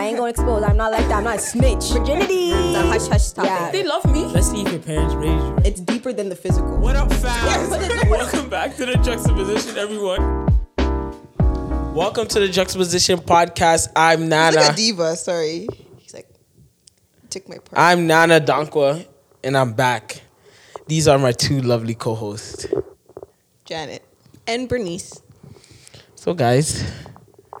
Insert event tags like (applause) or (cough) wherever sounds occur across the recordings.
I ain't gonna expose. I'm not like that. I'm not a snitch. Virginity. The hush hush topic. Yeah. They love me. Let's see if your parents raised you. It's deeper than the physical. What up, fam? (laughs) Welcome back to the Juxtaposition, everyone. Welcome to the Juxtaposition podcast. I'm He's Nana. like a diva. Sorry. He's like, took my part. I'm Nana Dankwa, and I'm back. These are my two lovely co-hosts. Janet. And Bernice. So, guys,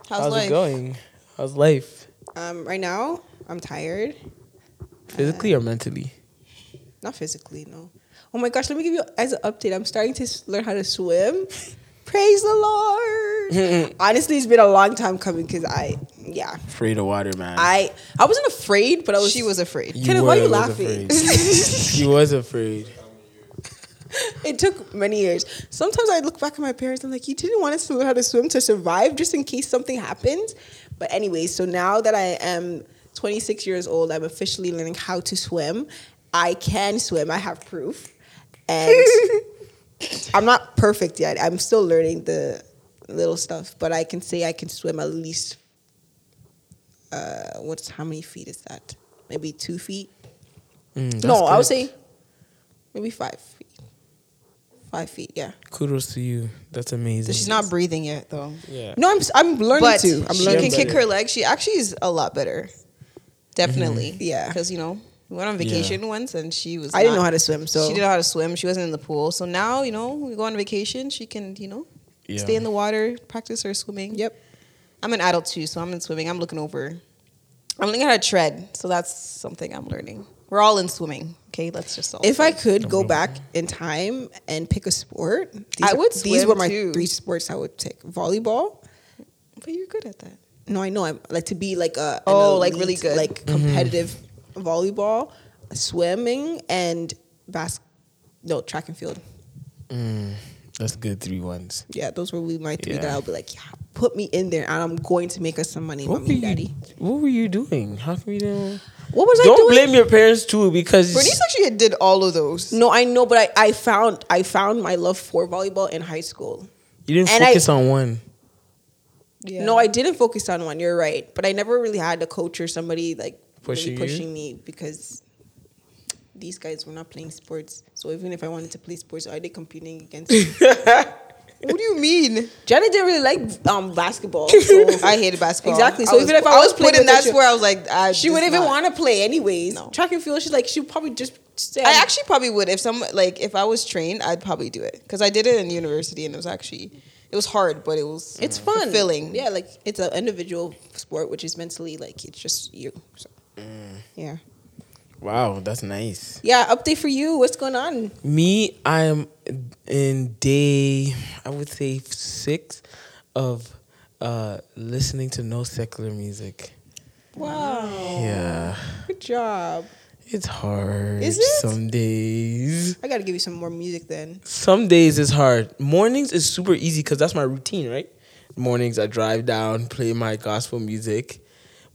How's, how's life? it going? How's life? Um, right now, I'm tired. Physically or mentally? Not physically, no. Oh my gosh, let me give you as an update. I'm starting to learn how to swim. (laughs) Praise the Lord. (laughs) Honestly, it's been a long time coming because I, yeah, Afraid of water, man. I I wasn't afraid, but I was. She was afraid. You Kenneth, why are you laughing? afraid. (laughs) you was afraid. It took many years. Sometimes I look back at my parents. I'm like, you didn't want us to learn how to swim to survive, just in case something happens. But anyway, so now that I am 26 years old, I'm officially learning how to swim. I can swim. I have proof, and (laughs) I'm not perfect yet. I'm still learning the little stuff, but I can say I can swim at least. Uh, what's how many feet is that? Maybe two feet. Mm, that's no, I would say maybe five feet. Five feet, yeah. Kudos to you. That's amazing. She's not breathing yet, though. Yeah. No, I'm s- I'm learning But to. I'm she learning can kick her legs. She actually is a lot better. Definitely. Mm-hmm. Yeah. Because, you know, we went on vacation once and she was. I didn't not- know how to swim, so She didn't know how to swim. She wasn't in the pool. So now, you know, we go on vacation. She can, you know, Yeah. stay in the water, practice her swimming. Yep. I'm an adult too, so I'm in swimming. I'm looking over. I'm learning how to tread. So that's something I'm learning. We're all in swimming. Okay, let's just all. If I could go back in time and pick a sport, these I are- would These were my too. three sports I would take: volleyball. but you're good at that. No, I know. I'm like to be like a an Oh, like really good. like competitive volleyball, swimming, and bas. No, track and field. Mm, that's good. Three ones. Yeah, those were really my three that I'll be like, yeah, put me in there, and I'm going to make us some money, What were mommy, you? daddy. What were you doing? How come you didn't? What was I Don't doing? blame your parents too, because Bernice actually did all of those. No, I know, but I, I found I found my love for volleyball in high school. you didn't and I- focus on one. Yeah. No, I didn't focus on one. You're right, but I never really had a coach or somebody like Pushing really you? pushing me because these guys were not playing sports. So even if I wanted to play sports, are they competing against? (laughs) me? What do you mean? Janet didn't really like um, basketball, (laughs) so I hated basketball. Exactly. So was, even if I I was was playing put in with she- where I was like, I she wouldn't even want to play anyways. No. Track and field, she's like she'd probably just stay. I actually probably would if some like if I was trained, I'd probably do it because I did it in university and it was actually it was hard, but it was it's fun, fulfilling. Yeah, like it's an individual sport, which is mentally like it's just you. So, Mm. yeah. Wow, that's nice. Yeah, update for you. What's going on? Me, I am in day, I would say six of uh listening to no secular music. Wow. Yeah, Good job. it's hard. Is it? Some days. I gotta give you some more music then. Some days it's hard. Mornings is super easy because that's my routine, right? Mornings I drive down, play my gospel music.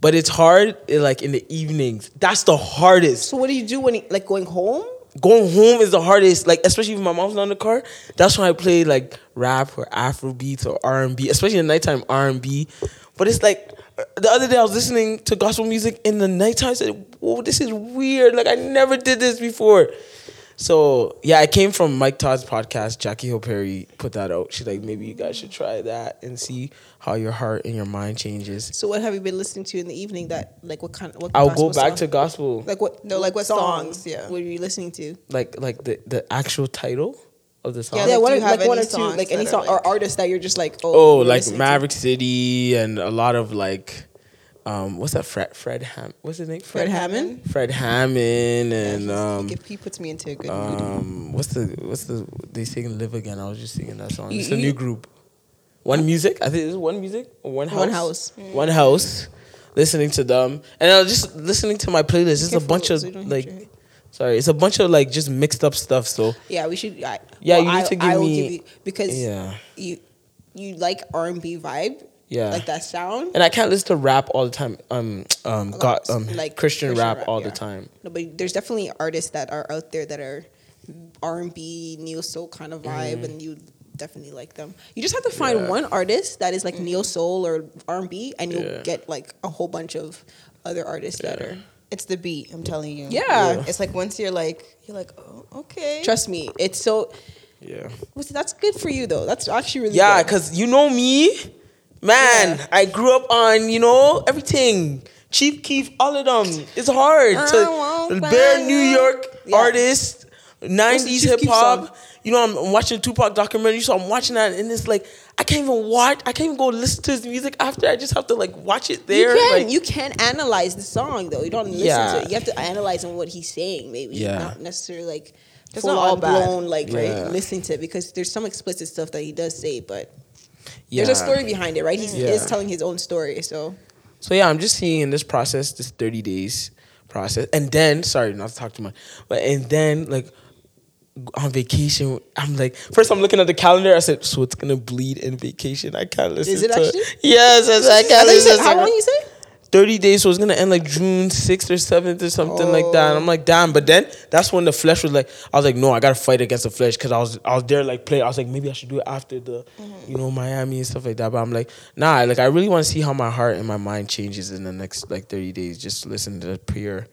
But it's hard eh, like in the evenings. That's the hardest. So what do you do when you, like going home? Going home is the hardest. Like especially if my mom's not in the car. That's when I play like rap or Afro beats or R and B, especially in the nighttime R and B. But it's like uh, the other day I was listening to gospel music in the nighttime. I said, "Whoa, this is weird. Like I never did this before." So yeah, I came from Mike Todd's podcast. Jackie Hill Perry put that out. She's like, maybe you guys should try that and see how your heart and your mind changes. So what have you been listening to in the evening? That like what kind? What I'll go back song? to gospel, like what? No, like what songs, yeah. What are you listening to? like like the the actual title of the song. Yeah, Yeah, like, what do are, you have like one or any two, songs like any song are, or like- artist that you're just like, oh, Oh, like listening to? Maverick City and a lot of like, um, what's that? Fred Fred Ham. What's his name? Fred Hammond. Fred Hammond and um, he, puts me into a good mood. um, what's the what's the they sing Live Again? I was just singing that song. You- It's a you- new group. One Music. I think it's One Music One House. One House. One House. Listening to them and I was just listening to my playlist. It's a bunch of so you don't hit like, sorry, it's a bunch of like just mixed up stuff. So Yeah, we should. I, Yeah, well, you need I, to give I me- give you because yeah, you you like R and B vibe, yeah. like that sound. And I can't listen to rap all the time. Um, (tsk) um, got um, like Christian, Christian rap, rap, all yeah. the time. No, but there's definitely artists that are out there that are R and B, neo soul kind of vibe, Mm-hmm. and you definitely like them. You just have to find Yeah. one artist that is like neo soul or R and B, and you'll Yeah. get like a whole bunch of other artists that are. It's the beat. I'm telling you. Yeah. Yeah. It's like once you're like you're like oh okay. Trust me, it's so. Yeah. what's- That's good for you though. That's actually really Yeah, because you know me, man. Yeah. I grew up on you know everything. Chief Keef, all of them. It's hard I to bare New. York Yeah. artists, nineties hip hop. You know, I'm watching Tupac documentary, so I'm watching that, and it's like I can't even watch. I can't even go listen to his music after. I just have to like watch it there. You can like, you can analyze the song though. You don't listen Yeah. to it. You have to analyze on what he's saying, maybe. Yeah. Not necessarily like It's full not all on bad. blown like Yeah. right listen to it because there's some explicit stuff that he does say, but yeah. there's a story behind it, right? He Yeah. is telling his own story, so So yeah, I'm just seeing this process, this 30 days process, and then sorry, not to talk too much, but and then like on vacation, I'm like first I'm looking at the calendar. I said, so it's gonna bleed in vacation. I can't listen. Is it to actually? Yes, yes, I I can't listen. how long you say? 30 days, so it's gonna end like June 6th or 7th or something like that. And I'm like, damn. But then that's when the flesh was like, I was like, no, I gotta fight against the flesh because I was I was there like play. I was like, maybe I should do it after the, you know, Miami and stuff like that. But I'm like, nah, like I really want to see how my heart and my mind changes in the next like 30 days. Just listen to the pure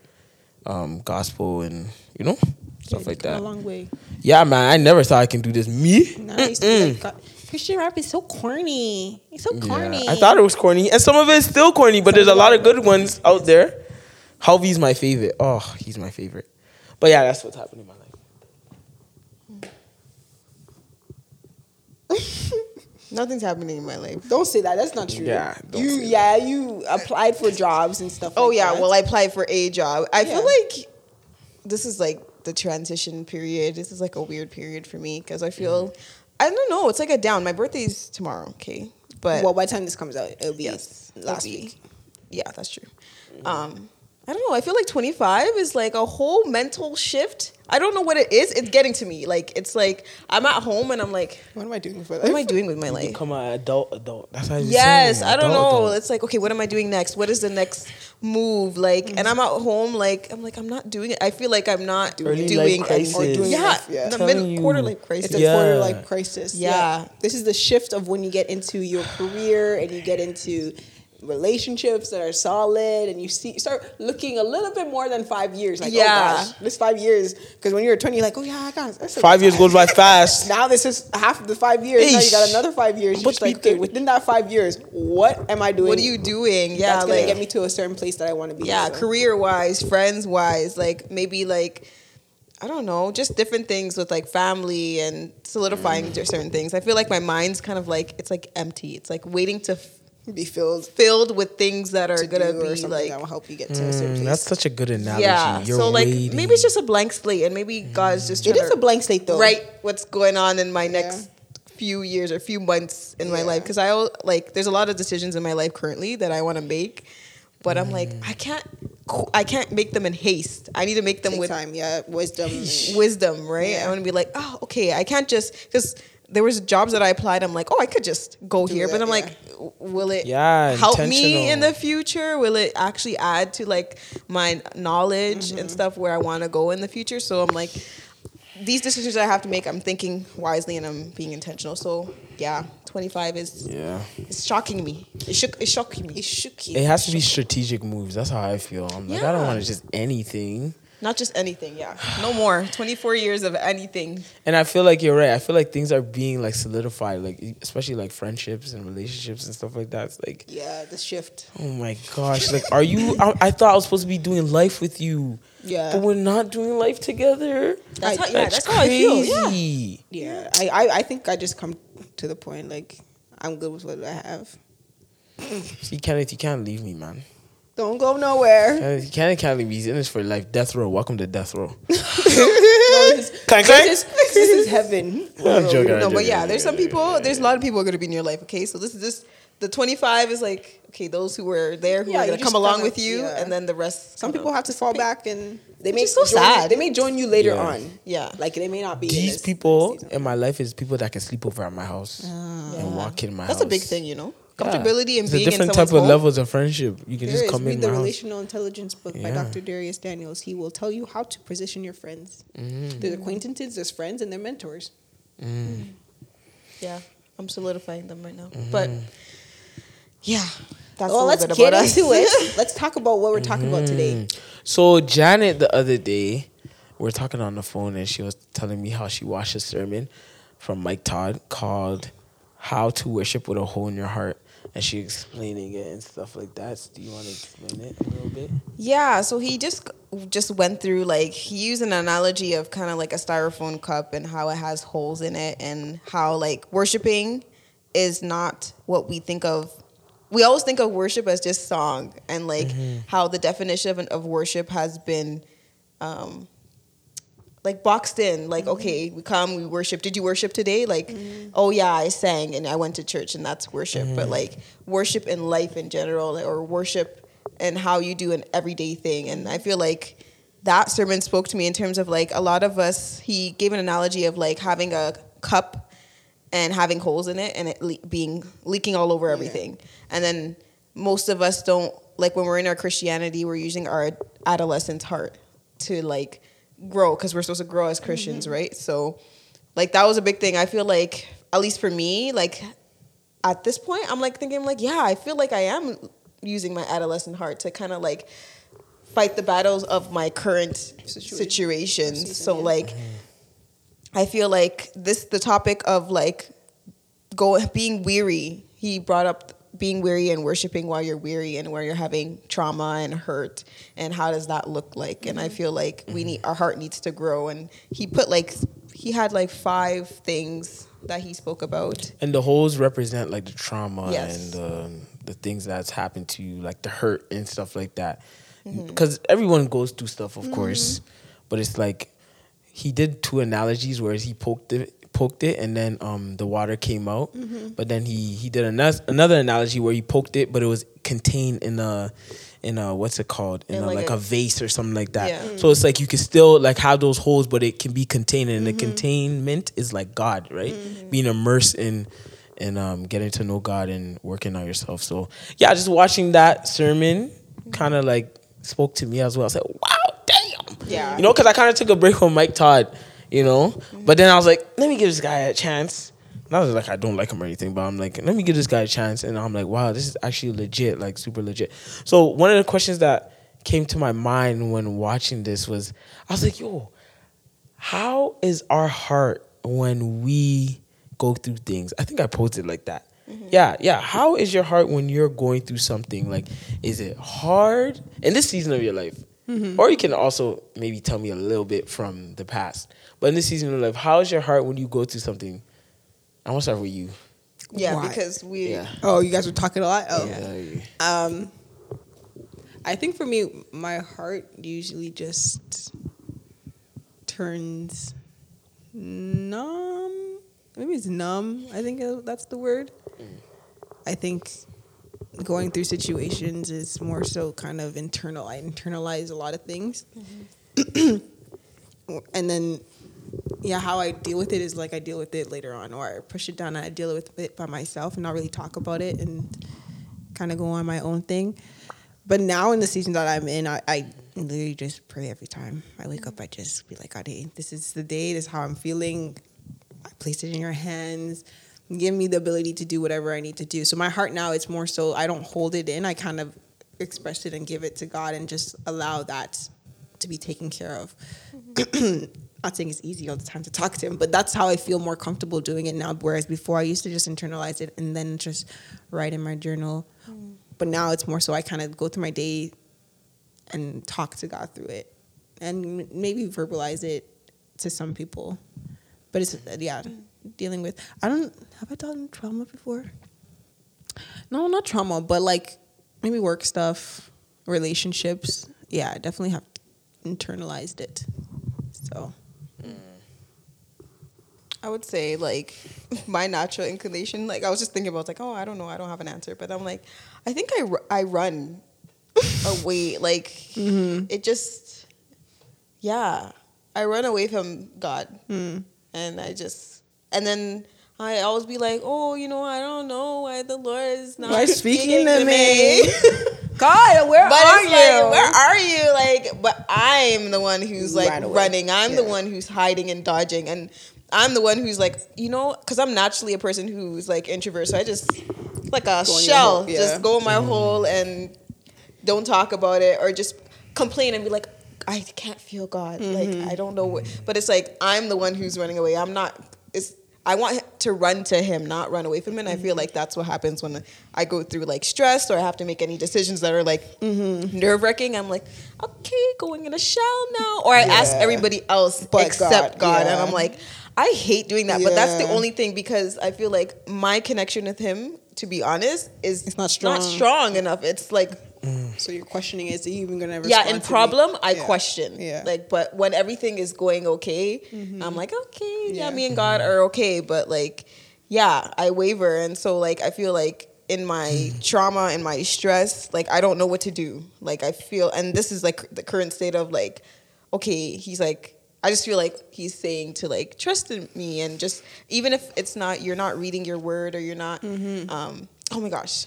um gospel and you know stuff like that. A long way. Yeah, man. I never thought I can do this. Me. Now I used to be like, God, Christian rap is so corny. It's so corny. Yeah, I thought it was corny, and some of it is still corny, but there's a lot of good ones out there. Hulvey's my favorite. Oh, he's my favorite. But yeah, that's what's happening in my life. (laughs) Nothing's happening in my life. Don't say that. That's not true. Yeah, don't you say that. yeah you applied for jobs and stuff. Oh like yeah, that. well I applied for a job. I feel like this is like the transition period. This is like a weird period for me because I feel Mm-hmm. I don't know. It's like a down. My birthday's tomorrow. Okay, but well, by the time this comes out, it'll be yes, last it'll be- week. Yeah, that's true. Um, I don't know. I feel like 25 is like a whole mental shift. I don't know what it is. It's getting to me. Like it's like I'm at home and I'm like, What am I doing for what am I doing with my life? Become an adult, adult. That's how you Yes, say I don't adult, know. adult. It's like, okay, what am I doing next? What is the next move? Like, and I'm at home, like, I'm like, I'm not doing it. I feel like I'm not Early doing life any- crisis. Doing Yeah, life, yeah. the Telling mid quarter life crisis. It's a Yeah. quarter life crisis. Yeah. This is the shift of when you get into your career and you get into relationships that are solid and you see start looking a little bit more than five years. Like, Yeah. oh gosh, this five years. Because when you're 20, you're like, oh yeah, I got it. Five years goes by (laughs) fast. Now this is half of the five years. Now you got another five years. You're just like, okay, within that five years, what am I doing? what are you doing? Yeah, That's gonna like, get me to a certain place that I want to be. yeah, So- career wise, friends wise, like maybe like I don't know, just different things with like family and solidifying Mm. certain things. I feel like my mind's kind of like it's like empty. It's like waiting to f- be filled filled with things that are to gonna or be something like that will help you get to a certain Mm, place. that's such a good analogy. yeah. You're so like waiting. maybe it's just a blank slate, and maybe God's just it trying is to a blank slate though. write what's going on in my next few years or few months in my life because I al- like there's a lot of decisions in my life currently that I want to make, but I'm like Mm. I can't I can't make them in haste. I need to make them Take with time, yeah, wisdom. wisdom, right? Yeah. I want to be like, oh, okay, I can't just because there was jobs that I applied. I'm like, oh, I could just go Do here, but I'm yeah. like, will it Yeah, help me in the future? Will it actually add to like my knowledge Mm-hmm. and stuff where I want to go in the future? So I'm like, these decisions I have to make, I'm thinking wisely and I'm being intentional. So yeah, 25 is yeah. it's shocking me. It shook. It's shocking me. It should keep. It has to be strategic moves. That's how I feel. I'm like, I don't want to just anything. Not just anything. Yeah, no more. 24 years of anything. And I feel like you're right. I feel like things are being like solidified, like especially like friendships and relationships and stuff like that. It's like, yeah, the shift. oh my gosh, like, are you? I, I thought I was supposed to be doing life with you, Yeah. but we're not doing life together. That's I- how. Yeah, that's, how I feel. Yeah. Yeah, I, I, I think I just come to the point like I'm good with what I have. See, Kenneth, you can't leave me, man. Don't go nowhere. Uh, Kenneth, you can't, can't leave me. He's in this for life. Death row. Welcome to death row. (laughs) No, this, is, Clank, this, is, this is heaven. (laughs) I'm joking. I'm No, but joking. yeah, there's some people. There's a lot of people are going to be in your life. Okay, so this is this. The 25 is like okay, those who were there who Yeah, are going to come along kinda- with you, yeah. and then the rest. Some kinda- people have to fall back and they may so join, sad. They may join you later Yeah. on. Yeah. like they may not be. These this people season. in my life is people that can sleep over at my house ah. and walk in my house. That's house. a big thing, you know. Yeah. And It's being a different in type of home. levels of friendship. You can There just is. come Read in the my house. relational intelligence book by Dr. Dharius Daniels. He will tell you how to position your friends. Mm-hmm. There's acquaintances, there's friends, and they're mentors. Mm-hmm. Mm. yeah, I'm solidifying them right now. Mm-hmm. But yeah, that's well, a let's bit get about us. into it. (laughs) Let's talk about what we're talking about today. Mm-hmm. So Janet the other day, we are talking on the phone and she was telling me how she watched a sermon from Mike Todd called "How to Worship with a Hole in Your Heart," and she explaining it and stuff like that. Do you want to explain it a little bit? Yeah, so he just just went through like he used an analogy of kind of like a styrofoam cup and how it has holes in it and how like worshiping is not what we think of. We always think of worship as just song and like how the definition of, of worship has been um like boxed in like mm-hmm. okay we come we worship. Did you worship today? Like mm-hmm. oh yeah i sang and i went to church and that's worship. But mm. like worship in life in general or worship and how you do an everyday thing. And i feel like that sermon spoke to me in terms of like a lot of us he gave an analogy of like having a cup and having holes in it and it le- being leaking all over everything. And then most of us don't like when we're in our christianity we're using our adolescent heart to like grow because we're supposed to grow as christians mm-hmm. right so like that was a big thing i feel like at least for me like at this point i'm like thinking like yeah i feel like i am using my adolescent heart to kind of like fight the battles of my current Situation. situations so like mm-hmm. I feel like this the topic of like go being weary. He brought up being weary and worshiping while you're weary and where you're having trauma and hurt and how does that look like? And I Mm-hmm. feel like we need our heart needs to grow and he put like he had like five things that he spoke about. And the holes represent like the trauma Yes. and the the things that's happened to you, like the hurt and stuff like that. Mm-hmm. Because everyone goes through stuff, of course, but it's like he did two analogies where he poked it poked it and then um the water came out Mm-hmm. but then he he did another another analogy where he poked it but it was contained in a in a what's it called in, In a, like like, a- a, vase or something like that Yeah. so it's like you can still like have those holes but it can be contained and Mm-hmm. the containment is like god right being immersed in and um getting to know god and working on yourself so yeah just watching that sermon kind of like spoke to me as well i was like wow damn Yeah. you know because i kind of took a break from mike todd you know? But then i was like let me give this guy a chance. Not like i don't like him or anything but i'm like let me give this guy a chance. And i'm like wow this is actually legit like super legit. So one of the questions that came to my mind when watching this was i was like yo how is our heart when we go through things? I think i posted like that. Mm-hmm. Yeah yeah. How is your heart when you're going through something? Like is it hard? In this season of your life or you can also maybe tell me a little bit from the past but in this season of life how is your heart when you go through something i want to start with you Yeah, Why? because we yeah Oh, you guys were talking a lot. Oh, Yeah. Um, I think for me, my heart usually just turns numb. Maybe it's numb. I think uh, that's the word. I think going through situations is more so kind of internal. I internalize a lot of things, mm-hmm. (clears throat) and then yeah, how I deal with it is like I deal with it later on, or I push it down and I deal with it by myself and not really talk about it and kind of go on my own thing. But now in the season that I'm in, I, I literally just pray every time I wake up. I just be like, God, hey, this is the day. This is how I'm feeling. I place it in your hands. Give me the ability to do whatever I need to do. So my heart now, it's more so I don't hold it in. I kind of express it and give it to God and just allow that to be taken care of. Mm-hmm. (clears throat) Not saying it's easy all the time to talk to him, but that's how I feel more comfortable doing it now. Whereas before, I used to just internalize it and then just write in my journal. Mm. But now it's more so I kind of go through my day and talk to God through it, and maybe verbalize it to some people. But it's yeah, mm. Dealing with. I don't have I done trauma before. No, not trauma, but like maybe work stuff, relationships. Yeah, I definitely have internalized it. So mm. I would say like (laughs) my natural inclination. Like I was just thinking about like, oh, I don't know, I don't have an answer, but I'm like, I think I I run (laughs) away. Like mm-hmm. it just, yeah, I run away from God, mm. and I just, and then I always be like, oh, you know, I don't know why the Lord is not Why speaking to me? (laughs) God, where it's like, where are you? Like, but I'm the one who's like Right running. I'm the one who's hiding and dodging. And I'm the one who's like, you know, because I'm naturally a person who's like introvert, so I just like a Go shell, hole, yeah. just go in my hole and don't talk about it, or just complain and be like, I can't feel God, Mm-hmm. like I don't know what. But it's like I'm the one who's running away. I'm not. It's I want to run to Him, not run away from Him. And I Mm-hmm. feel like that's what happens when I go through like stress or I have to make any decisions that are like Mm-hmm. nerve wracking. I'm like, okay, going in a shell now, or I ask everybody else But except God, God, and. I'm like, I hate doing that, but that's the only thing because I feel like my connection with Him, to be honest, is It's not strong. not strong enough. It's like So your questioning is, you even gonna? Ever Yeah, in to me? problem, I Yeah. question. Yeah. Mm-hmm. Like, but when everything is going okay, I'm like, okay, yeah, Yeah. me and God are okay. But like, yeah, I waver, and so like, I feel like in my trauma and my stress, like I don't know what to do. Like I feel, and this is like the current state of like, okay, he's like. I just feel like he's saying to like trust in me and just even if it's not you're not reading your word or you're not Mm-hmm. um oh my gosh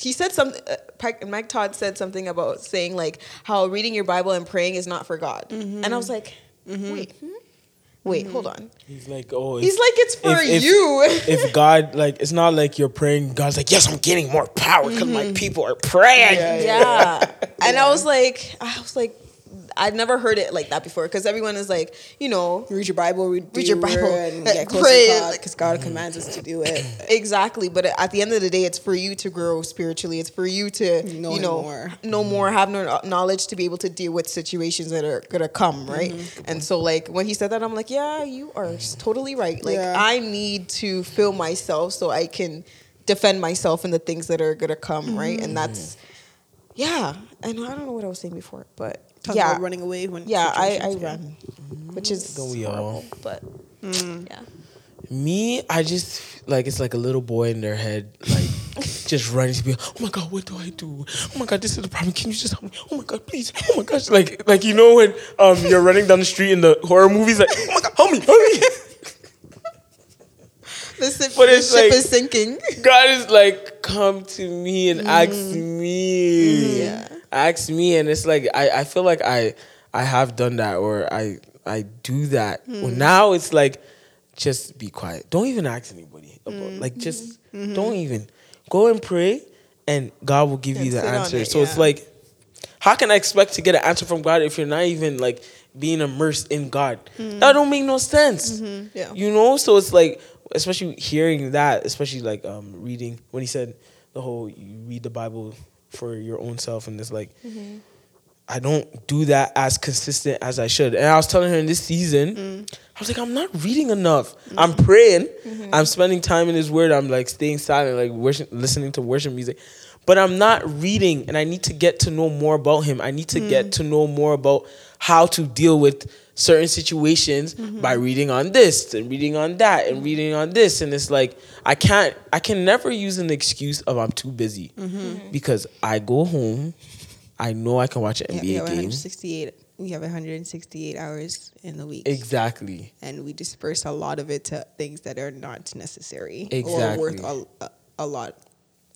he said something uh, Mike Todd said something about saying like how reading your Bible and praying is not for God Mm-hmm. and I was like wait hmm? wait hold on He's like, oh, he's if- like it's for if- if- you if (laughs) God, like, it's not like you're praying. God's like, yes, I'm getting more power because my people are praying. Mm-hmm. Yeah, yeah. (laughs) And I was like, I was like, I'd never heard it like that before because everyone is like, you know, Read your Bible. Read, Read your Bible, and get (laughs) closer pray, to God because God commands us to do it. (laughs) exactly. But at the end of the day, it's for you to grow spiritually. It's for you to, Know you know, more. know more, have no knowledge to be able to deal with situations that are gonna come, right? Mm-hmm. And so, like when he said that, I'm like, yeah, you are totally right. Like Yeah. I need to fill myself so I can defend myself in the things that are gonna come, right? Mm-hmm. And that's, yeah. And I don't know what I was saying before, but Talk yeah, about running away when yeah, I, I situations get- run, which is Don't we all? horrible, but Mm. yeah. Me, I just like it's like a little boy in their head, like (laughs) just running to be. Oh my god, what do I do? Oh my god, this is the problem. Can you just help me? Oh my god, please. Oh my gosh, like like you know when um you're running down the street in the horror movies, like oh my god, help me, help me. (laughs) The, ship, But the ship like- is sinking. God is like, come to me and ask me. Yeah. Ask me. And it's like I, I feel like I I have done that or I I do that. Well hmm. now it's like just be quiet. Don't even ask anybody about hmm. like just hmm. don't even. Go and pray and God will give And you the answer. it, so it's like how can I expect to get an answer from God if you're not even like being immersed in God? That don't make no sense. Mm-hmm. Yeah. You know, so it's like, especially hearing that, especially like um reading when he said the whole you read the Bible for your own self, and it's like, mm-hmm. I don't do that as consistent as I should. And I was telling her in this season, mm. I was like, I'm not reading enough. Mm-hmm. I'm praying. Mm-hmm. I'm spending time in His Word. I'm like staying silent, like worship, listening to worship music. But I'm not reading, and I need to get to know more about Him. I need to get mm. to know more about how to deal with certain situations mm-hmm. by reading on this and reading on that and mm-hmm. reading on this. And it's like I can't, I can never use an excuse of I'm too busy mm-hmm. because I go home. I know I can watch an Yeah, NBA we have game. 168. We have 168 hours in the week, Exactly. and we disperse a lot of it to things that are not necessary or worth a, a, a lot,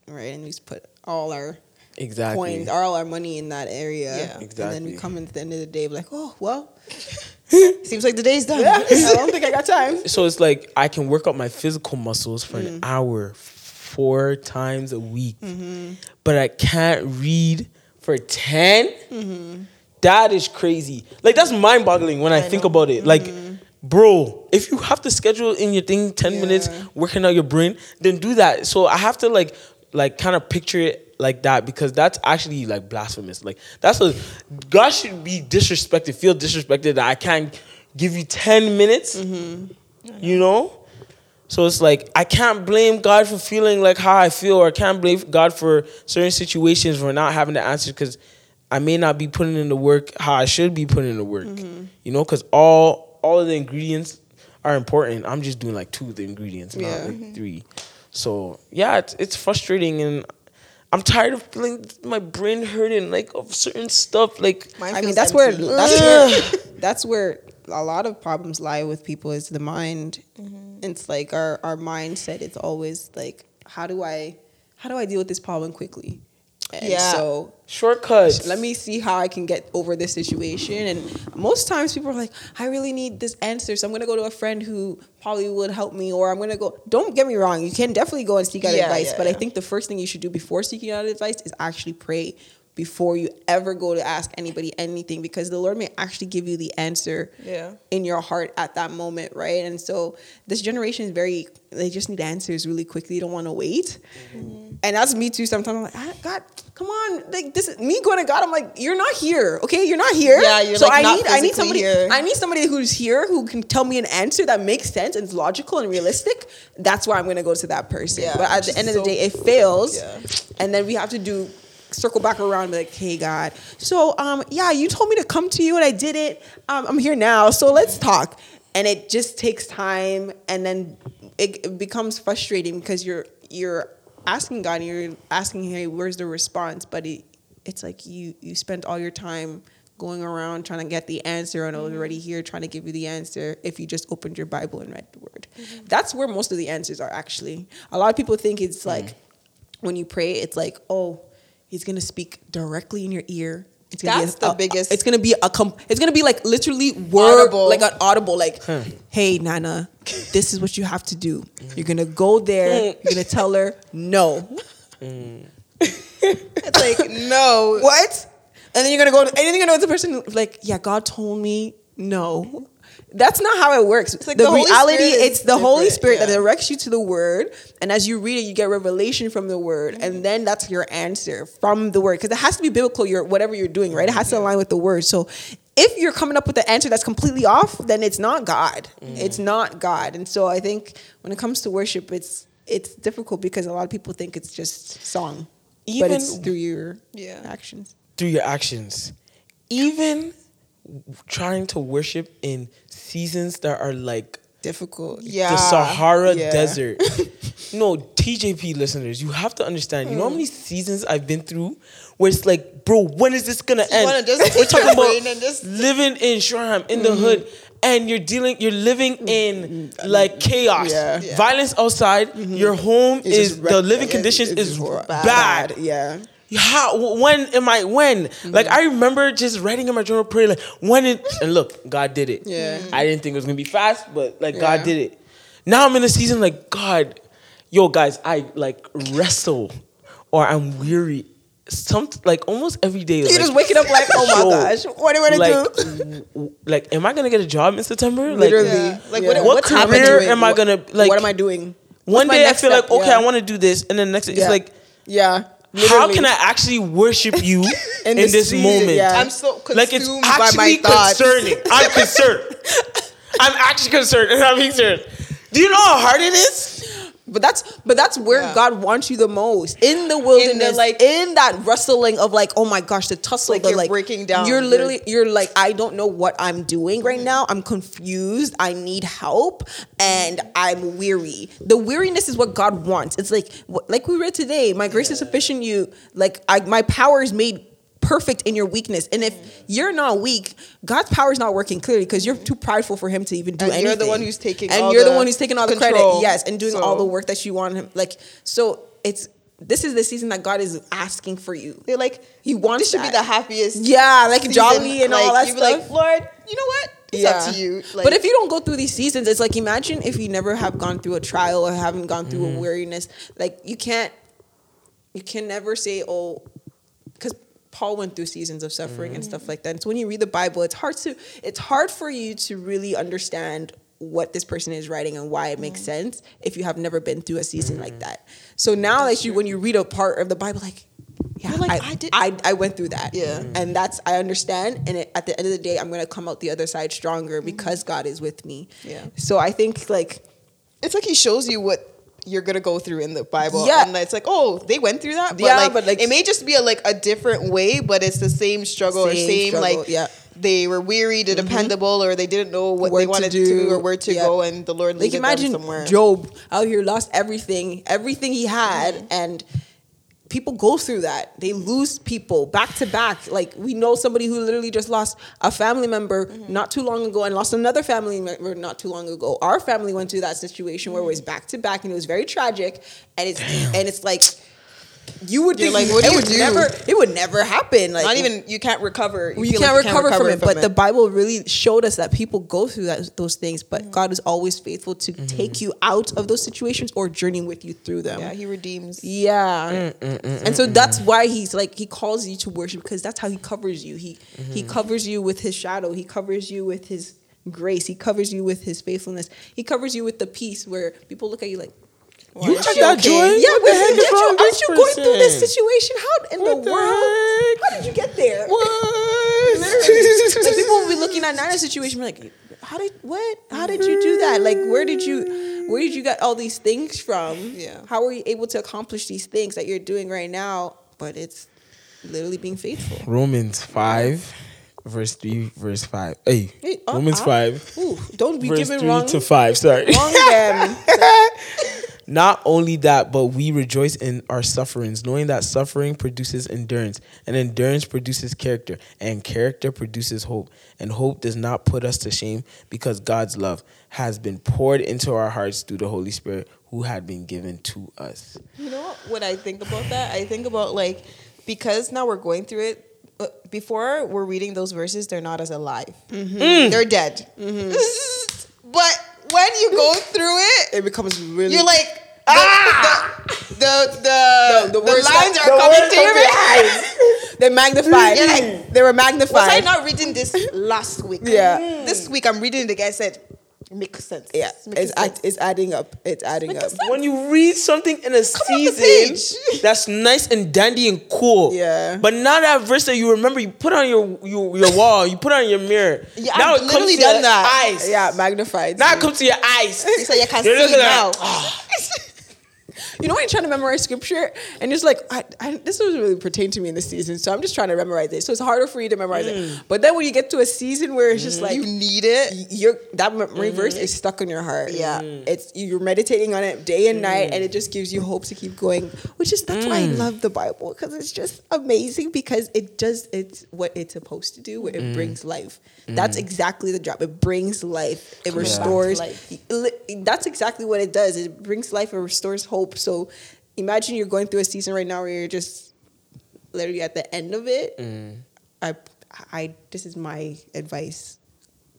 right? And we just put all our Exactly. coins, all our money in that area, Yeah. Exactly. and then we come in at the end of the day, like, oh well, (laughs) Seems like the day's done. yeah, (laughs) I don't think I got time. so it's like I can work out my physical muscles for Mm. an hour four times a week, Mm-hmm. but I can't read for 10 Mm-hmm. That is crazy. Like that's mind boggling when I, think know. about it. Like, bro, if you have to schedule in your thing ten Mm-hmm. Yeah. minutes working out your brain, then do that. So I have to like like kind of picture it like that because that's actually like blasphemous. Like that's a God should be disrespected, feel disrespected that I can't give you ten minutes. Mm-hmm. You know. So it's like I can't blame God for feeling like how I feel, or I can't blame God for certain situations for not having the answer because I may not be putting in the work how I should be putting in the work. Mm-hmm. You know, because all all of the ingredients are important. I'm just doing like two of the ingredients, Yeah. not like three. So yeah, it's it's frustrating and. I'm tired of feeling my brain hurting like of certain stuff. Like Mine I mean, feels that's where that's where (laughs) that's where a lot of problems lie with people is the mind. Mm-hmm. It's like our our mindset. It's always like, how do I how do I deal with this problem quickly? And Yeah. so Shortcuts. let me see how I can get over this situation. And most times people are like, I really need this answer. So I'm going to go to a friend who probably would help me, or I'm going to go. Don't get me wrong. You can definitely go and seek out Yeah, advice. yeah, but I think the first thing you should do before seeking out advice is actually pray before you ever go to ask anybody anything because the Lord may actually give you the answer Yeah. in your heart at that moment, right? And so this generation is very, they just need answers really quickly. They don't want to wait. And that's me too. Sometimes I'm like, ah, God, come on. Like this is me going to God. I'm like, you're not here. Okay. You're not here. Yeah, you're, so like, I not need, I need somebody, here. I need somebody who's here who can tell me an answer that makes sense and is logical and realistic. That's why I'm going to go to that person. Yeah, but at the end of the day, it fails. Yeah. And then we have to do circle back around and be like, hey God. So um yeah, you told me to come to you and I did it. Um, I'm here now. So let's talk. And it just takes time and then it, it becomes frustrating because you're you're asking God and you're asking, hey, where's the response? But it, it's like you you spent all your time going around trying to get the answer and I was already here trying to give you the answer if you just opened your Bible and read the word. That's where most of the answers are actually. A lot of people think it's like when you pray, it's like, oh, he's gonna speak directly in your ear. It's gonna That's be the a- a- biggest- It's gonna be a. Com- it's gonna be like literally word, Audible. like an audible, like, hmm. hey Nana, this is what you have to do. You're gonna go there. Hmm. You're gonna tell her no. (laughs) It's like no. What? And then you're gonna go. And then you're gonna go to the person like, yeah, God told me no. That's not how it works. like the, the reality, it's the Holy Spirit that directs you to the word, and as you read it, you get revelation from the word, and mm-hmm. then that's your answer from the word because it has to be biblical. Your whatever you're doing, right? It has to mm-hmm. align with the word. So, if you're coming up with an answer that's completely off, then it's not God. Mm. It's not God. And so, I think when it comes to worship, it's it's difficult because a lot of people think it's just song, but Even- it's through your Yeah. actions. through your actions. Even trying to worship in seasons that are like Difficult. Yeah. the Sahara Yeah. Desert. (laughs) no, TJP listeners, you have to understand. You know how Mm. many seasons I've been through where it's like, bro, when is this gonna end? (laughs) We're talking about just- living in Shoreham in the hood. Mm-hmm. And you're dealing, you're living mm-hmm. in mm-hmm. like chaos, Yeah. Yeah. violence outside. Your home It's is just the living it- conditions it's is bad. Yeah. How? When am I? When? Mm-hmm. Like I remember just writing in my journal prayer, like when it and look, God did it. Yeah. I didn't think it was gonna be fast, but like God did it. Now I'm in a season like God, yo guys, I like wrestle or I'm weary. Some like almost every day. You like, just waking up like, oh my yo, gosh, what am I gonna like, do? w- w- like, am I gonna get a job in September? Like, Literally. Yeah. Like, Yeah. what- what what's career happening? am I gonna like? what am I doing? One What's my day I next feel like okay, Yeah. I want to do this, and then next day it's like, Yeah. How can I actually worship you (laughs) in, this this, season, moment? yeah. I'm so consumed like it's by my actually thoughts. concerning. I'm concerned. (laughs) I'm actually concerned, and (laughs) I'm concerned. Do you know how hard it is? But that's but that's where Yeah. God wants you the most in the wilderness, like- like in that wrestling of like, oh my gosh, the tussle, Like the you're like breaking down. You're literally you're like, I don't know what I'm doing right mm-hmm. now. I'm confused. I need help, and I'm weary. The weariness is what God wants. It's like like we read today. My grace is sufficient. You like I, my power is made perfect in your weakness. And if you're not weak, God's power is not working clearly because you're too prideful for Him to even do And anything. you're the one who's taking and you're the, the one who's taking all the control. credit. Yes, and doing all the work that you want Him. Like so, it's this is the season that God is asking for you. They're like, He wants this should be the happiest. Yeah, like season. jolly and all that you'd be stuff. Like, Lord, you know what? It's up to you. Like, but if you don't go through these seasons, it's like imagine if you never have gone through a trial or haven't gone through Mm-hmm. a weariness. Like you can't, you can never say, oh, Paul went through seasons of suffering and Mm-hmm. stuff like that. And so when you read the Bible, it's hard to, it's hard for you to really understand what this person is writing and why it makes Mm-hmm. sense if you have never been through a season like that. So now, like you, when you read a part of the Bible, like. Yeah, like, I, I did- I, I went through that. Yeah. And that's, I understand. And it, at the end of the day, I'm going to come out the other side stronger Mm-hmm. because God is with me. Yeah. So I think like, it's like he shows you what you're gonna go through in the Bible. Yeah. And it's like, oh, they went through that. But Yeah, like, but, like- it may just be a, like a different way, but it's the same struggle or Same same struggle, like yeah. Mm-hmm. they were weary, to dependable, or they didn't know what Where they wanted to, do, or where to yeah. go, and the Lord like imagine them somewhere. Job out here lost everything, everything he had. Mm-hmm. And people go through that. They lose people back to back. Like we know somebody who literally just lost a family member Mm-hmm. not too long ago and lost another family member not too long ago. Our family went through that situation where it was Mm-hmm. back to back and it was very tragic. And it's and it's like you would You're think like, what it would do? never it would never happen. Like Not even you can't recover. you feel can't, like recover, from it. But the Bible really showed us that people go through that, those things, but Mm-hmm. God is always faithful to mm-hmm. take you out of those situations or journey with you through them. yeah, he redeems. Yeah. Mm, mm, mm, and so that's why he's like he calls you to worship because that's how he covers you. He he mm-hmm. covers you with his shadow. He covers you with his grace. He covers you with his faithfulness. He covers you with the peace where people look at you like You aren't got you that okay? joy? Yeah, What but the heck aren't is you, wrong with aren't you going through this situation? How in What the, the world? heck? How did you get there? What? Literally. like people will be looking at Nana's situation, be like, how did what? How did you do that? Like, where did you, where did you get all these things from? Yeah. How were you able to accomplish these things that you're doing right now? But it's literally being faithful. Romans 5, verse 3, verse 5. Hey, Hey, uh, Romans uh, 5, Ooh, don't be verse giving wrong, to 5. Sorry. wrong them. (laughs) Not only that, but we rejoice in our sufferings, knowing that suffering produces endurance, and endurance produces character, and character produces hope. And hope does not put us to shame because God's love has been poured into our hearts through the Holy Spirit who had been given to us. You know what, what I think about that? I think about like because now we're going through it. uh, Before we're reading those verses, they're not as alive. Mm-hmm. They're dead. (laughs) but when you go through it, it becomes really. you're like the, Ah! the the the, the, words lines are the coming to your eyes. (laughs) They're magnified. You're like, they were magnified. Was I not reading this last week? Yeah. This week I'm reading it again. I said, makes sense. yeah, Makes it's sense. add, it's adding up. It's adding Makes up. sense. When you read something in a off the season (laughs) that's nice and dandy and cool, Yeah. But now that verse that you remember, you put on your your, your wall, you put on your mirror. (laughs) Yeah, now I've it comes literally to your done that. eyes. Yeah, magnified. Now it comes to your eyes. (laughs) So you can You're see looking now. it, "Ah." You know when you're trying to memorize scripture and it's like I, I, this doesn't really pertain to me in this season, so I'm just trying to memorize it. So it's harder for you to memorize it. Mm. But then when you get to a season where it's just mm. like you need it. you're that memory mm-hmm. verse is stuck in your heart. Yeah. Mm. it's you're meditating on it day and night, and it just gives you hope to keep going. Which is that's why I love the Bible because it's just amazing because it does it's what it's supposed to do. Where it brings life. That's exactly the job. It brings life. It back restores. life. That's exactly what it does. It brings life. It restores hope. So imagine you're going through a season right now where you're just literally at the end of it. Mm. I, I, this is my advice.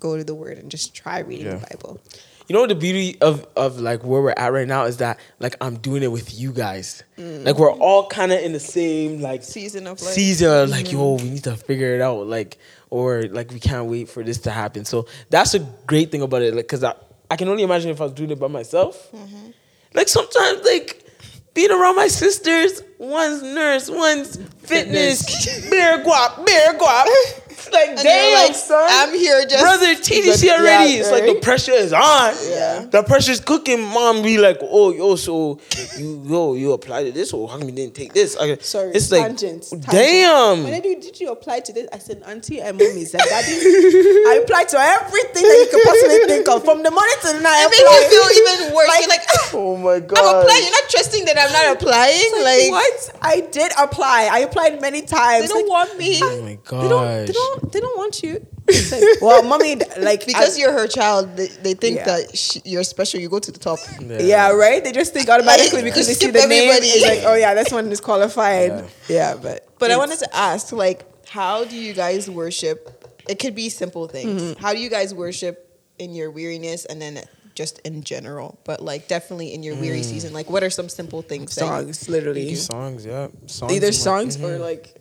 Go to the Word and just try reading Yeah. the Bible. You know the beauty of of like where we're at right now is that like I'm doing it with you guys. Mm. Like we're all kind of in the same like Season of life. season. of, Like yo, mm-hmm. we need to figure it out. Like or like we can't wait for this to happen. So that's a great thing about it. Like because I I can only imagine if I was doing it by myself. Mm-hmm. Like sometimes like being around my sisters, one's nurse, one's fitness, bear guap, bear guap. (laughs) It's like And damn like, son. I'm here just Brother TDC Yeah, already. it's like the pressure is on. Yeah. The pressure's cooking. Mom be like, oh, yo, so you yo, you applied to this, or how come you didn't take this? I, Sorry, it's like, tangents. tangents. damn. When did you, did you apply to this? I said, Auntie and Mommy said, Daddy. I applied to everything that you could possibly think of, from the morning to the night. I It makes you feel even worse. You're like, ah, (laughs) oh my god. I'm applying. You're not trusting that I'm not applying. Like, Like, what? I did apply. I applied many times. they don't Like, want me Oh my God. They don't. They don't. They don't want you. It's (laughs) well, mommy, like because I- you're her child. They, they think Yeah. that sh you're special. You go to the top. Yeah, right. They just think automatically because they see skip the name. everybody. It's like, oh yeah, this one is qualified. Yeah, but But I wanted to ask, like, how do you guys worship? It could be simple things. Mm-hmm. How do you guys worship in your weariness and then just in general? But like, definitely in your weary season. Like, what are some simple things? that you- songs, literally. songs, yeah. Songs Either and, like, songs or like,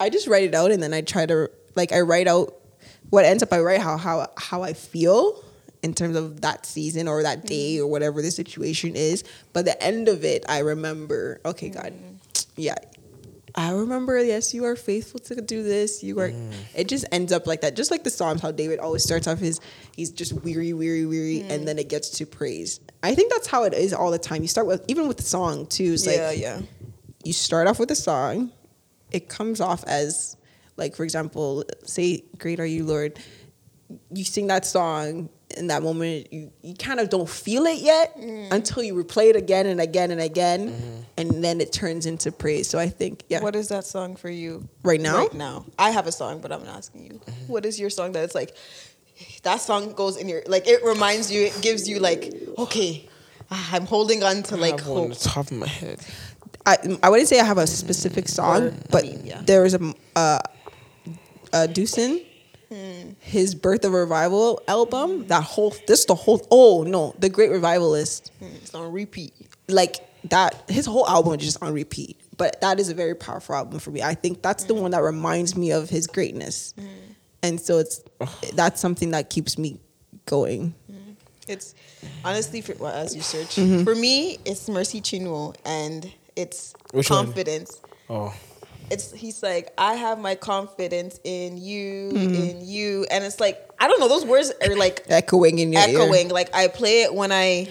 I just write it out and then I try to like I write out what ends up. I write how how how I feel in terms of that season or that day mm-hmm. or whatever the situation is. But the end of it, I remember. Okay, God, mm-hmm. yeah. I remember, yes, you are faithful to do this. You are. Mm. It just ends up like that, just like the Psalms. How David always starts off his, he's just weary, weary, weary, mm. and then it gets to praise. I think that's how it is all the time. You start with even with the song too. It's yeah, like yeah. you start off with a song, it comes off as like for example, say "Great Are You, Lord." You sing that song in that moment, you, you kind of don't feel it yet mm. until you replay it again and again and again, mm-hmm. and then it turns into praise. So I think, yeah, What is that song for you Right now? Right now, I have a song, but I'm not asking you, mm-hmm. what is your song that it's like? That song goes in your like. It reminds you. It gives you like, okay, I'm holding on to I like have one on hope. the top of my head. I I wouldn't say I have a specific song, Or, I but mean, yeah. there is a uh, uh Dunsin, Hmm. his Birth of Revival album. That whole this the whole oh no the Great Revivalist It's on repeat. like that his whole album is just on repeat. But that is a very powerful album for me. I think that's the one that reminds me of his greatness, and so it's that's something that keeps me going. It's honestly for well, as you search Mm-hmm. for me, it's Mercy Chinwo and it's Which one? confidence. Oh, It's he's like I have my confidence in you, Mm-hmm. in you, and it's like I don't know. Those words are like (laughs) Echoing in your ear. echoing. Like I play it when I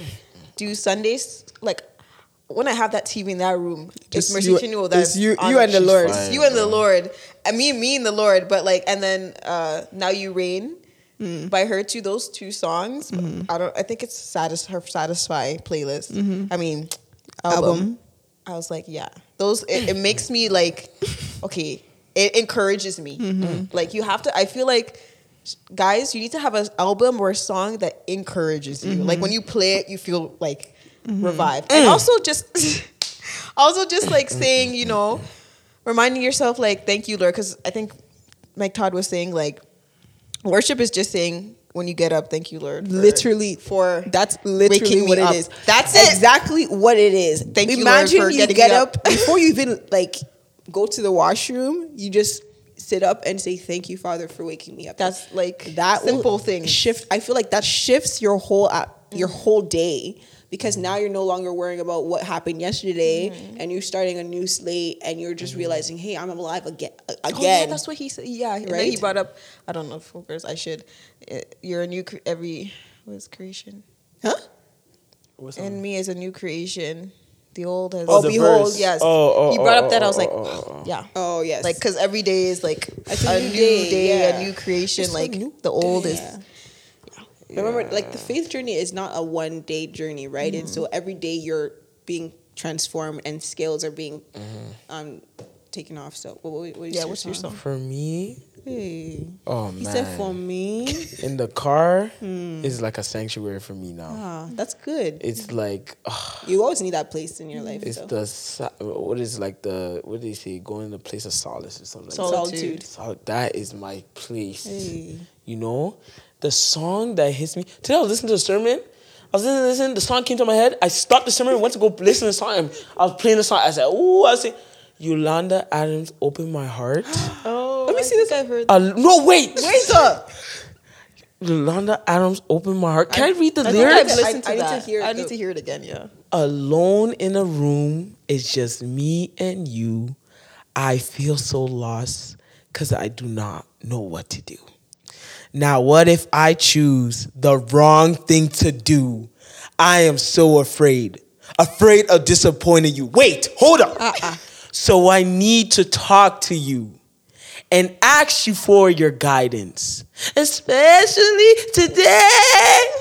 do Sundays. Like when I have that TV in that room, Just it's Mercy you- Chinwo that's it's you- on you and the Lord. It's you and the Lord. I mean, me and the Lord. But like, and then uh now you reign. Mm. By her two, those two songs. Mm-hmm. I don't. I think it's satis- her satisfy playlist. I mean, Album. album. I was like, yeah, those. It, it makes me like, okay. It encourages me. Mm-hmm. Like you have to. I feel like guys, you need to have an album or a song that encourages you. Like mm-hmm. when you play it, you feel like mm-hmm. revived. Mm. And also just (laughs) also just like saying, you know, reminding yourself like, thank you, Lord. Cause I think Mike Todd was saying like worship is just saying when you get up, thank you, Lord. for- literally for that's literally what up. it is. That's it. Exactly what it is. Thank you, Lord, Imagine for you getting get up. up. before you even like go to the washroom. You just sit up and say thank you, Father, for waking me up. That's like that simple thing. shift. I feel like that shifts your whole your mm. whole day because now you're no longer worrying about what happened yesterday Mm-hmm. and you're starting a new slate and you're just realizing, hey, I'm alive again. Again, Oh, yeah, that's what he said. Yeah, and then he brought up. I don't know if focus. I should. uh, You're a new cre- every what is creation, huh? what's and me is a new creation. The old has. Oh, the behold, verse. yes. Oh, oh, he brought oh, up that. oh, I was like, oh, oh, oh. yeah. Oh yes, Like, cause every day is like It's a, new day, yeah. a new creation. It's like new the old day, is. Yeah. Remember, like the faith journey is not a one day journey, right? And Mm-hmm. so every day you're being transformed and scales are being Mm-hmm. um taken off. So what, what, what is Yeah, your what's your song? song? For me, Hey, oh he man, said for me. (laughs) in the car is like a sanctuary for me now. Ah, that's good. It's like ugh, You always need that place in your life. it's so. the what is like the what do they say? Going to the place of solace or something. Like Solitude. solitude. that. So that is my place. Hey. You know, the song that hits me. Today I was listening to a sermon. I was listening, listening. The song came to my head. I stopped the sermon, and went to go listen to the song. I was playing the song. I said, "Ooh!" I said, "Yolanda Adams, open my heart." (gasps) Oh, Let me I see this. think I've heard. Uh, no, wait, Wait up. (laughs) Yolanda Adams, open my heart. Can I, read the I think lyrics? I've listened I- to I need to hear I need to hear it again. Yeah. Alone in a room, it's just me and you. I feel so lost because I do not know what to do. Now, what if I choose the wrong thing to do? I am so afraid, afraid of disappointing you. Wait, hold up. Uh-uh. So I need to talk to you and ask you for your guidance, especially today (laughs)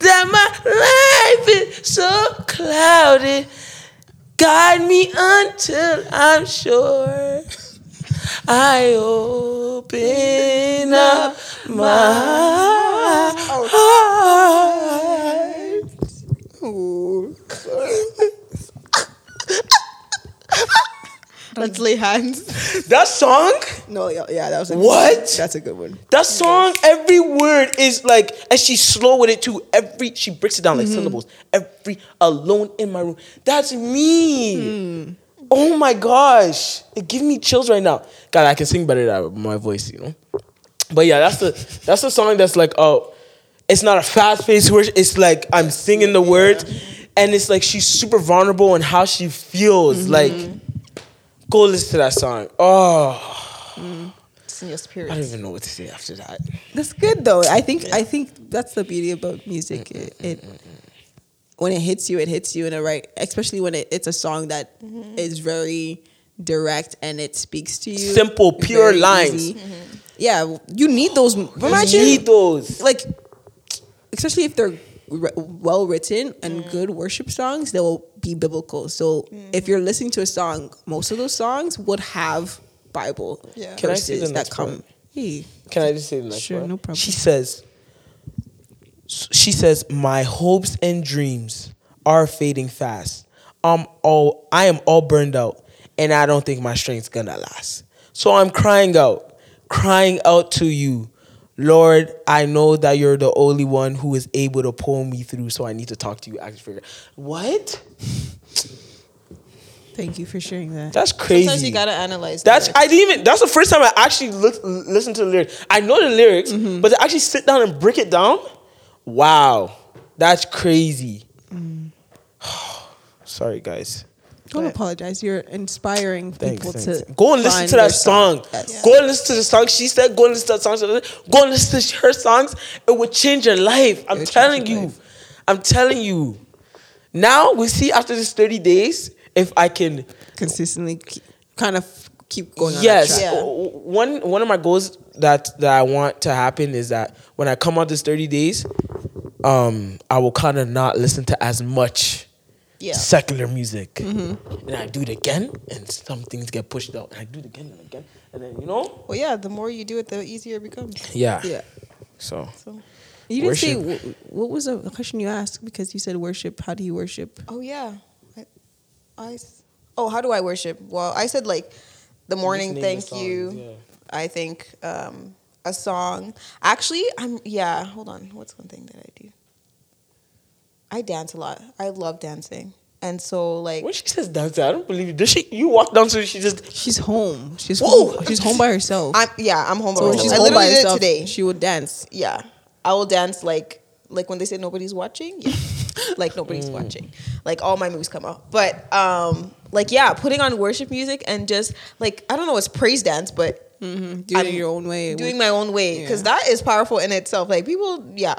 that my life is so clouded. Guide me until I'm sure I open up my heart. Ooh. Let's lay hands. That song, No, yeah, yeah, that was a What? That's a good one. that song, every word is like, and she's slow with it too. Every she breaks it down like mm-hmm. syllables. Every alone in my room. That's me. Mm. Oh my gosh, it gives me chills right now. God, I can sing better than my voice, you know. But yeah, that's the that's the song that's like, oh, it's not a fast paced word. It's like I'm singing the words, and it's like she's super vulnerable in how she feels. Mm-hmm. Like, go listen to that song. Oh, mm-hmm. It's in your spirit. I don't even know what to say after that. That's good though. I think I think that's the beauty about music. It, it when it hits you, it hits you in a right. Especially when it, it's a song that mm-hmm. is very direct and it speaks to you. Simple, pure very lines. easy. Yeah, you need those. Imagine need those. like, especially if they're re- well written and mm-hmm. good worship songs, they will be biblical. So if you're listening to a song, most of those songs would have Bible Yeah. Can I see the verses that come. part? Hey, Can I just say the next Sure, part? no problem. She says, she says, my hopes and dreams are fading fast. I'm all I am all burned out and I don't think my strength's gonna last. So I'm crying out, crying out to you. Lord, I know that you're the only one who is able to pull me through, so I need to talk to you. Action figure. What? Thank you for sharing that. That's crazy. Sometimes you gotta analyze. That's lyrics. I didn't even. That's the first time I actually looked, listened to the lyrics. I know the lyrics, Mm-hmm. but to actually sit down and break it down, wow, that's crazy. Mm. (sighs) Sorry, guys. Don't But- apologize. You're inspiring Thanks, people thanks. to Go and listen to that their song. Yes. Go and listen to the song. She said, "Go and listen to that song." Said, Go and listen to her songs. It would change your life. I'm telling you. life. I'm telling you. Now we see after this 30 days if I can Consistently, keep, kind of keep going. Yes. Yeah. One one of my goals that that i want to happen is that when i come out this 30 days um i will kind of not listen to as much Yeah. secular music Mm-hmm. and i do it again and some things get pushed out and i do it again and again and then you know Well, yeah. The more you do it, the easier it becomes. yeah yeah. so So. You didn't say Worship. wh- what was the question you asked because you said worship. How do you worship? Oh yeah. I, I oh how do I worship? Well, I said like the morning Listening to thank songs, you. yeah. I think um, a song. Actually, I'm yeah. Hold on. What's one thing that I do? I dance a lot. I love dancing, and so like when she says dancing i don't believe you does she you walk down to she just She's home. She's Whoa. home. She's home by herself. I'm yeah. I'm home. by so when myself. she's I home literally by did it herself today. she would dance. yeah, I will dance like like when they say nobody's watching. Yeah. (laughs) like nobody's Mm. watching. Like all my moves come out. But um like yeah, putting on worship music and just like I don't know, it's praise dance, but Mm-hmm. Do it I'm your own way. doing my own way because Yeah. that is powerful in itself. Like people, yeah,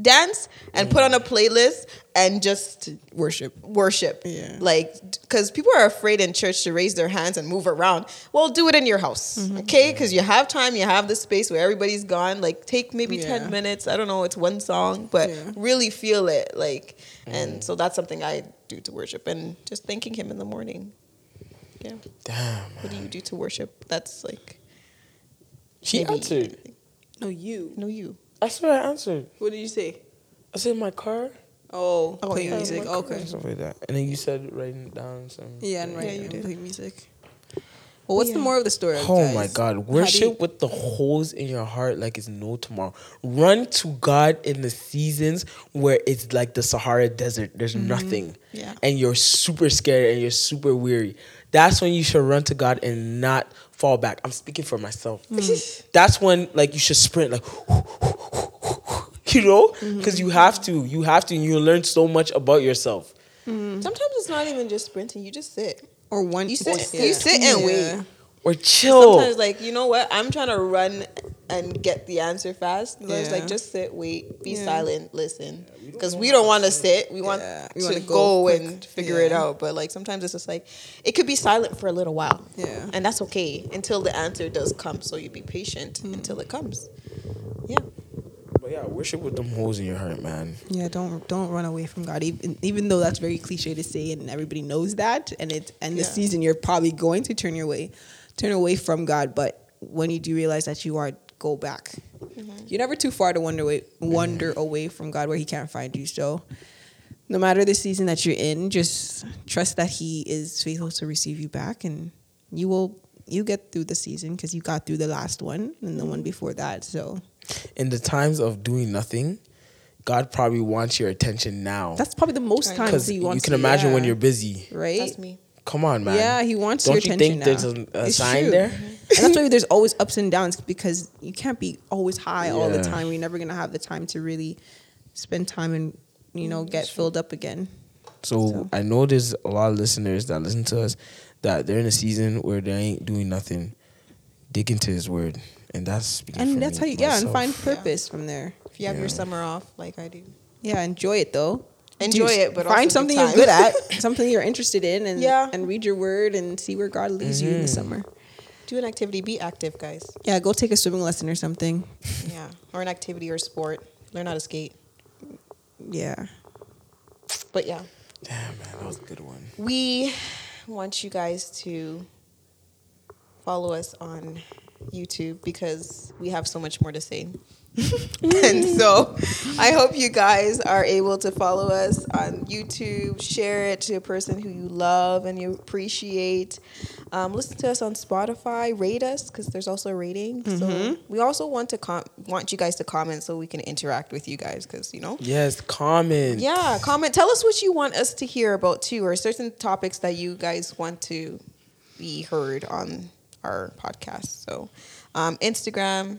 dance and put on a playlist and just worship. worship. Yeah. Like, because people are afraid in church to raise their hands and move around. Well, do it in your house, Mm-hmm. okay? Because you have time, you have the space where everybody's gone. Like, take maybe Yeah. 10 minutes. I don't know, it's one song, but Yeah. really feel it. Like, Mm. and so that's something I do to worship and just thanking Him in the morning. Yeah. damn What do you do to worship? That's like, she maybe- answered No, you. No, you. i swear i answered What did you say? i said my car Oh, Oh, play yeah. music. My car, Okay. stuff like that and then you said writing down some Yeah, and writing Yeah, right. you you did. play music. Well, what's the Yeah. more of the story? Oh guys? my God. Worship you- with the holes in your heart like it's no tomorrow. Run to God in the seasons where it's like the Sahara Desert. There's mm-hmm. nothing. Yeah. And you're super scared and you're super weary. That's when you should run to God and not fall back. I'm speaking for myself. Mm. (laughs) That's when like you should sprint like (laughs) you know? Mm-hmm. Because you have to. You have to and you learn so much about yourself. Mm. Sometimes it's not even just sprinting, you just sit. or one You sit, yeah. you sit and Yeah. wait. Or chill. Sometimes, like you know what, I'm trying to run and get the answer fast. So It's Yeah. like just sit, wait, be Yeah. silent, listen, because we don't want to sit. We want Yeah, we to wanna go, go quick. and figure it out. But like sometimes it's just like it could be silent for a little while. Yeah. and that's okay until the answer does come. So you be patient Mm. until it comes. Yeah, But yeah, worship with them holes in your heart, man. Yeah, don't don't run away from God. Even even though that's very cliche to say, and everybody knows that, and it and the season you're probably going to turn your way, turn away from God. But when you do realize that you are, go back. Mm-hmm. You're never too far to wander away, wander away from God where He can't find you. So, no matter the season that you're in, just trust that He is faithful to receive you back, and you will you get through the season because you got through the last one and the one mm-hmm. before that. So in the times of doing nothing, God probably wants your attention now. that's probably the most Right. times Because He you can to- imagine when you're busy. right? that's me. Come on, man. Yeah, he wants Don't your you attention think there's a, a sign true. there? and that's why there's always ups and downs because you can't be always high all the time. You're never gonna have the time to really spend time and you know get filled up again. So, So- I know there's a lot of listeners that listen to us that they're in a season where they ain't doing nothing. Dig into His Word, and that's speaking for And that's me, how you yeah, and find purpose from there. If you have Yeah. your summer off, like I do, Yeah, enjoy it though. Enjoy it, but find give something you're good at, (laughs) something you're interested in, and Yeah. and read your word and see where God leads you in Mm-hmm. the summer. do an activity, be active, guys. Yeah, go take a swimming lesson or something. Yeah, or an activity or sport. Learn how to skate. Yeah. But yeah. Damn, man, that was a good one. We want you guys to follow us on YouTube because we have so much more to say. (laughs) and so I hope you guys are able to follow us on YouTube, share it to a person who you love and you appreciate. Um, listen to us on Spotify, rate us because there's also a rating. So we also want to com- want you guys to comment so we can interact with you guys because you know. Yes, comment. Yeah, comment. Tell us what you want us to hear about too, or certain topics that you guys want to be heard on our podcast. So, um, Instagram,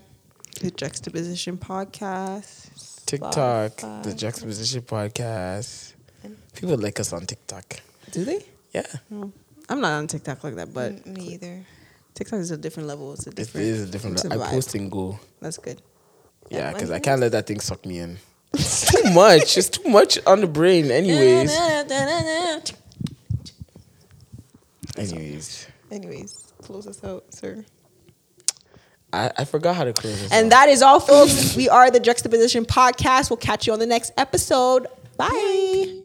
The Juxtaposition Podcast. TikTok, Spotify. the Juxtaposition Podcast. People like us on TikTok. Do they? Yeah, No. I'm not on TikTok like that, but Mm, me either. TikTok is a different level. It's a it different. is a different. it's a I vibe. post and go. That's good. Yeah, Yeah, because like- I can't let that thing suck me in. It's too much. It's too much on the brain. Anyways. (laughs) Anyways. Anyways, close us out, sir. I, I forgot how to close this. And off. that is all, folks. we are the Juxtaposition Podcast. We'll catch you on the next episode. Bye.